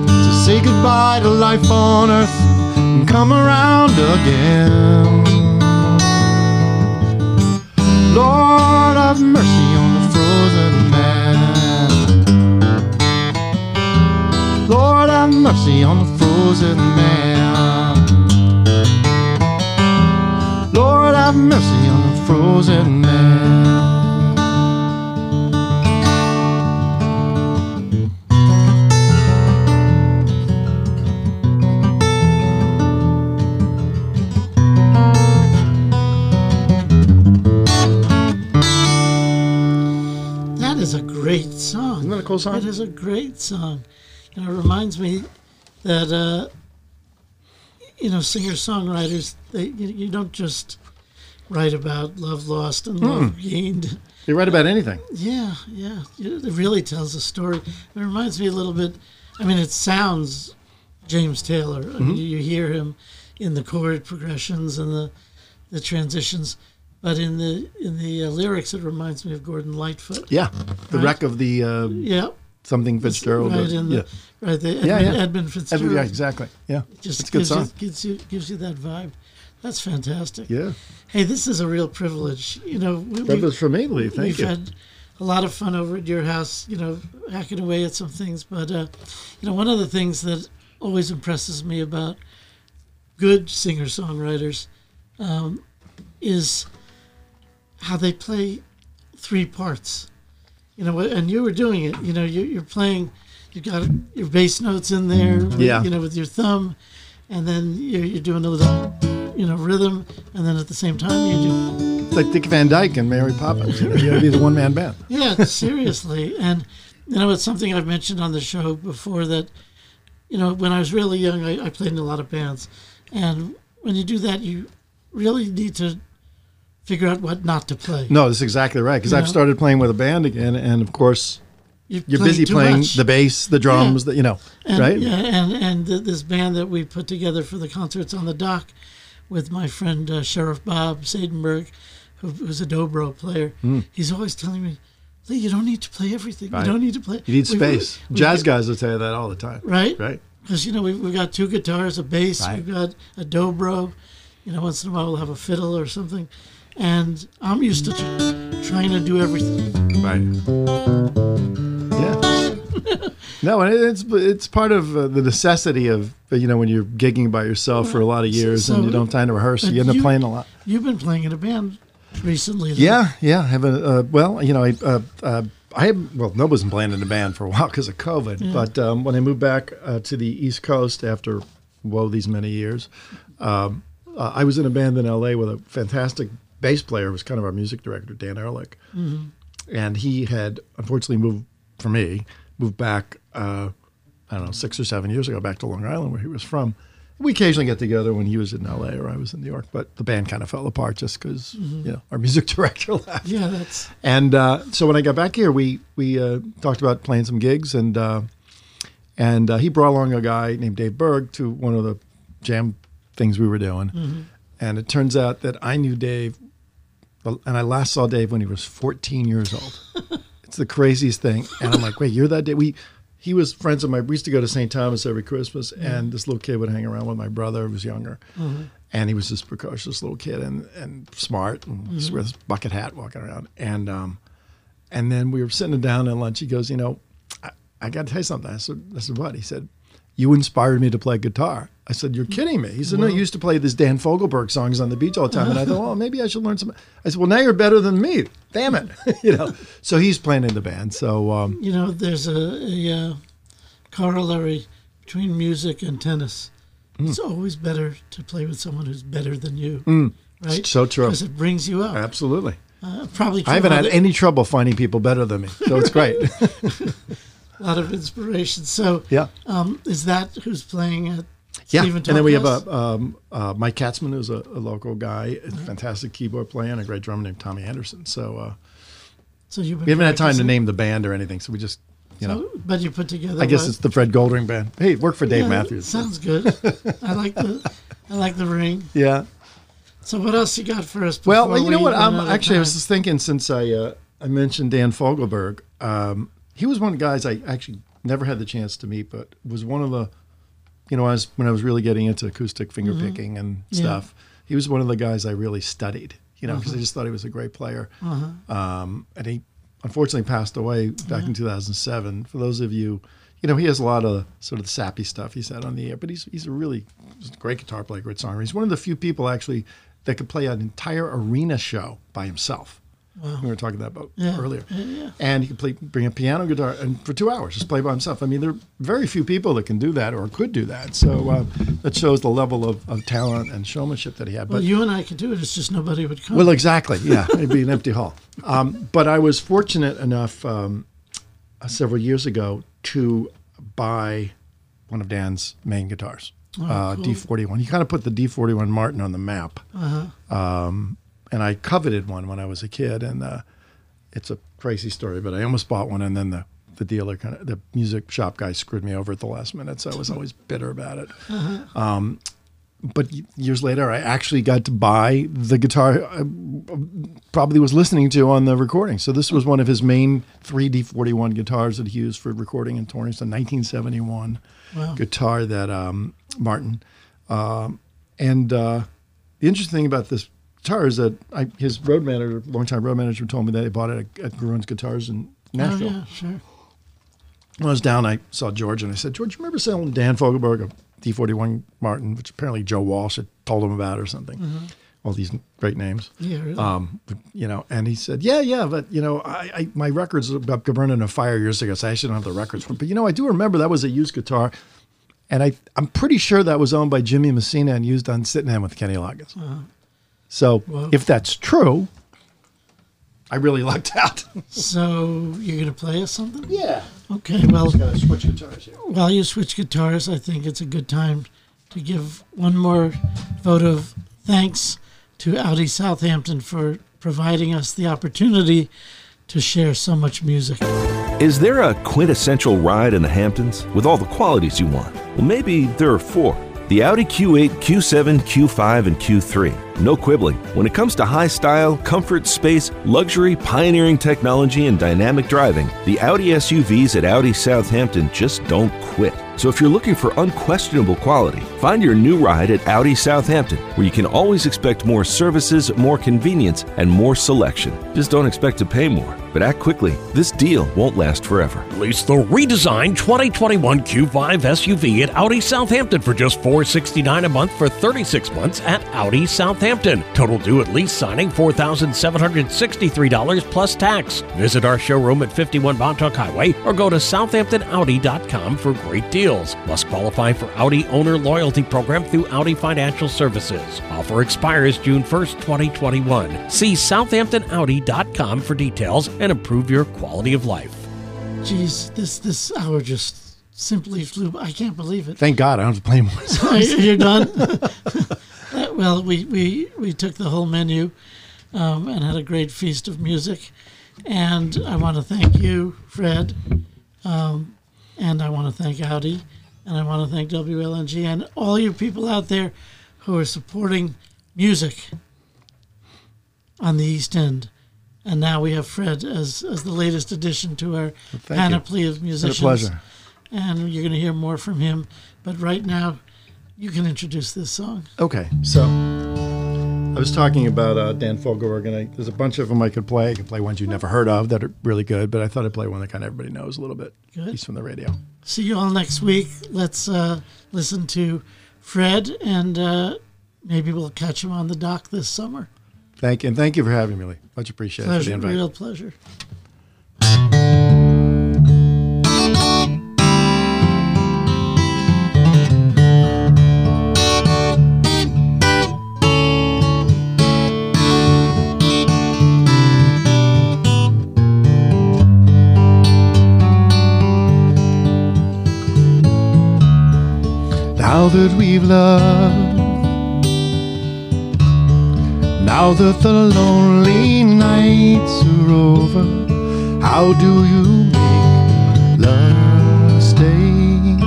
To say goodbye to life on earth and come around again. Lord, have mercy have mercy on the frozen man. Lord, have mercy on the frozen man. That is a great song. Isn't that a cool song? It is a great song. You know, it reminds me that uh, you know singer songwriters they you, you don't just write about love lost and love Hmm. gained. You write about anything. Yeah, yeah, it it really tells a story. It reminds me a little bit. I mean, it sounds James Taylor. I mean, Mhm. you hear him in the chord progressions and the the transitions, but in the in the uh, lyrics, it reminds me of Gordon Lightfoot. Yeah, the Right? wreck of the uh, Yeah. Something Fitzgerald. Right or- the, yeah. right the Edmund, Yeah, yeah. Edmund Fitzgerald. yeah, exactly. Yeah, It just it's a good gives song. You, gives you gives you that vibe. That's fantastic. Yeah. Hey, this is a real privilege. You know, we, Privilege for me, Lee. Thank we've you. had a lot of fun over at your house. You know, hacking away at some things. But uh, you know, one of the things that always impresses me about good singer songwriters um, is how they play three parts. You know, and you were doing it. You know, you, you're playing. You got your bass notes in there. Mm-hmm. with- Yeah. You know, with your thumb, and then you're, you're doing a little, you know, rhythm, and then at the same time you do It's like Dick Van Dyke and Mary Poppins. You, know, you be the one man band. yeah, seriously. And, you know, it's something I've mentioned on the show before that, you know, when I was really young, I, I played in a lot of bands. And when you do that, you really need to figure out what not to play. No, that's exactly right. Because I've know? started playing with a band again, and of course, you're, you're playing busy playing much. the bass, the drums, the, you know, and, right? Yeah, and and th- this band that we put together for the concerts on the dock with my friend uh, Sheriff Bob Sadenberg, who, who's a dobro player. He's always telling me, Lee, you don't need to play everything. Right. You don't need to play. You need space. we've Jazz got- guys will tell you that all the time. right? Right. Because you know we've, we've got two guitars, a bass, Right. we've got a dobro. You know, once in a while we'll have a fiddle or something, and I'm used to trying to do everything. Right. Yeah. no, and it's it's part of uh, the necessity of you know when you're gigging by yourself for a lot of years So- and you don't have time to rehearse, but you end up you- playing a lot. You've been playing in a band recently. then. Yeah, yeah. Have a uh, well, you know, I uh, uh, I have, well, nobody's been playing in the band for a while because of COVID. But um, when I moved back uh, to the East Coast after whoa these many years, um, uh, I was in a band in LA with a fantastic bass player. was kind of our music director, Dan Ehrlich, and he had unfortunately moved for me moved back. Uh, I don't know six or seven years ago back to Long Island where he was from. We occasionally get together when he was in LA or I was in New York, but the band kind of fell apart just because you know our music director left. Yeah, that's And uh, so when I got back here, we we uh, talked about playing some gigs, and uh, and uh, he brought along a guy named Dave Berg to one of the jam things we were doing, and it turns out that I knew Dave, and I last saw Dave when he was 14 years old. it's the craziest thing, and I'm like, wait, you're that day? We he was friends of my. We used to go to St. Thomas every Christmas, and this little kid would hang around with my brother, who was younger, and he was this precocious little kid and and smart, and just with his bucket hat walking around, and um, and then we were sitting down at lunch. He goes, you know, I, I got to tell you something. I said, I said, what? He said, you inspired me to play guitar. I said, you're kidding me. He said, no, you used to play these Dan Fogelberg songs on the beach all the time. And I thought, well, maybe I should learn some. I said, well, now you're better than me. Damn it, you know. So he's playing in the band. So um, you know there's a, a uh, corollary between music and tennis. Hmm. It's always better to play with someone who's better than you, right? so true. because it brings you up. absolutely. Uh, probably I haven't had of any trouble finding people better than me. So it's great. a lot of inspiration. So, yeah. um, is that who's playing at Yeah, Stephen and then we have a, um, uh, Mike Katzman, who's a, a local guy, a fantastic keyboard player, and a great drummer named Tommy Anderson. So uh, So you've been we haven't had time to name the band or anything. So we just, you know, So- but you put together. I guess what- it's the Fred Goldring band. Hey, it worked for Dave Yeah, Matthews. Sounds good. I like the I like the ring. yeah. So what else you got for us? Well, you know we what? I'm actually I was just thinking since I uh, I mentioned Dan Fogelberg. Um, he was one of the guys I actually never had the chance to meet, but was one of the, you know, I was when I was really getting into acoustic finger picking and Mm-hmm. Yeah. stuff. He was one of the guys I really studied. You know, because I just thought he was a great player. Um, and he unfortunately passed away back in 2007. For those of you, you know, he has a lot of sort of sappy stuff he said on the air, but he's he's a really he's a great guitar player, great songwriter. He's one of the few people actually that could play an entire arena show by himself. We were talking that about Yeah, earlier, yeah, yeah. and he could play, bring a piano, guitar, and for two hours just play by himself. I mean, there are very few people that can do that or could do that. So uh, that shows the level of, of talent and showmanship that he had. Well, But you and I could do it. It's just nobody would come. well, exactly. Yeah, it'd be an empty hall. Um, but I was fortunate enough um, uh, several years ago to buy one of Dan's main guitars, uh, D41. He kind of put the D41 Martin on the map. Um, and I coveted one when I was a kid, and uh, it's a crazy story. But I almost bought one, and then the the dealer kind of the music shop guy screwed me over at the last minute, so I was always bitter about it Um, but years later, I actually got to buy the guitar I probably was listening to on the recording. So this was one of his main 3D41 guitars that he used for recording in touring. It's a 1971 Wow. guitar that um, Martin. Um, and uh, the interesting thing about this guitar is that I, his road manager, longtime road manager, told me that he bought it at, at Gruhn's Guitars in Nashville. oh, yeah, sure. when I was down, I saw George and I said, George, you remember selling Dan Fogelberg a D41 Martin, which apparently Joe Walsh had told him about or something? All these great names. Yeah, really. Um, you know, and he said, yeah, yeah, but you know, I, I my records got burned in a fire years ago, so I actually don't have the records. But you know, I do remember that was a used guitar, and I I'm pretty sure that was owned by Jimmy Messina and used on Sitting Down with Kenny Loggins. So Wow. if that's true, I really lucked out. so you're gonna play us something? yeah, Okay. Well, gotta switch guitars here. while you switch guitars, I think it's a good time to give one more vote of thanks to Audi Southampton for providing us the opportunity to share so much music. Is there a quintessential ride in the Hamptons with all the qualities you want? Well, maybe there are four the Audi Q8, Q7, Q5, and Q3. No quibbling. When it comes to high style, comfort, space, luxury, pioneering technology, and dynamic driving, the Audi SUVs at Audi Southampton just don't quit. So if you're looking for unquestionable quality, find your new ride at Audi Southampton, where you can always expect more services, more convenience, and more selection. Just don't expect to pay more. But act quickly. This deal won't last forever. Lease the redesigned 2021 Q5 SUV at Audi Southampton for just 469 a month for 36 months at Audi Southampton. Total due at lease signing $4,763 plus tax. Visit our showroom at 51 Montauk Highway or go to southamptonaudi.com for great deals. Must qualify for Audi Owner Loyalty Program through Audi Financial Services. Offer expires June 1st, 2021. See southamptonaudi.com for details and improve your quality of life. Geez, this this hour just simply flew. by. I can't believe it. Thank God I don't have to play more songs. You're done. Well, we, we we took the whole menu um, and had a great feast of music, and I want to thank you, Fred, um, and I want to thank Audi, and I want to thank WLNG and all you people out there who are supporting music on the East End. And now we have Fred as, as the latest addition to our you. panoply of It's been a musicians pleasure. and you're going to hear more from him. But right now, you can introduce this song. Okay, so I was talking about uh, Dan Fogelberg, and I, there's a bunch of them I could play. I could play ones you've never heard of that are really good, but I thought I'd play one that kind of everybody knows a little bit, Good. least from the radio. See you all next week. Let's uh, listen to Fred, and uh, maybe we'll catch him on the dock this summer. Thank you, and thank you for having me, Lee. Much appreciated for the Pleasure, invite. real pleasure. Now that we've loved, now that the lonely nights are over, how do you make love stay?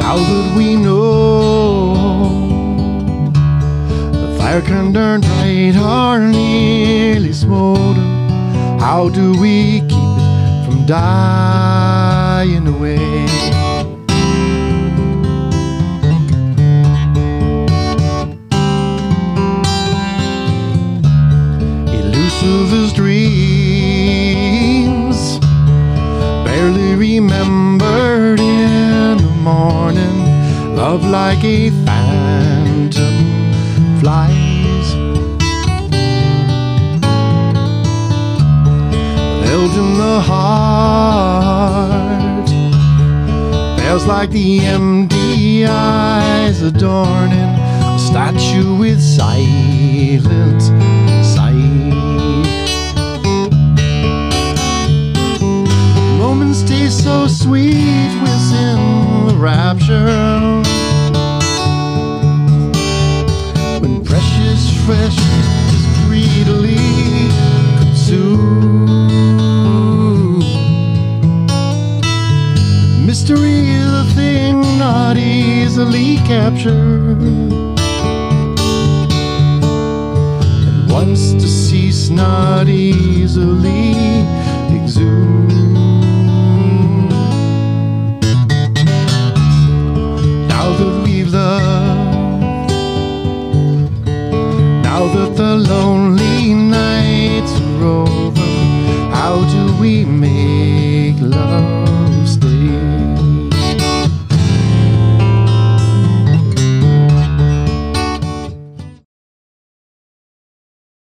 Now that we know the fire can turn bright or nearly smolder, how do we keep dying away? Elusive as dreams, barely remembered in the morning. Love like a phantom flies. Held in the heart. Feels like the eyes adorning a statue with silent sight. Moments taste so sweet within the rapture. When precious fresh is greedily consumed. Mystery is a thing not easily captured. And once deceased, not easily exhumed. Now that we've loved, now that the lonely nights are over, how do we make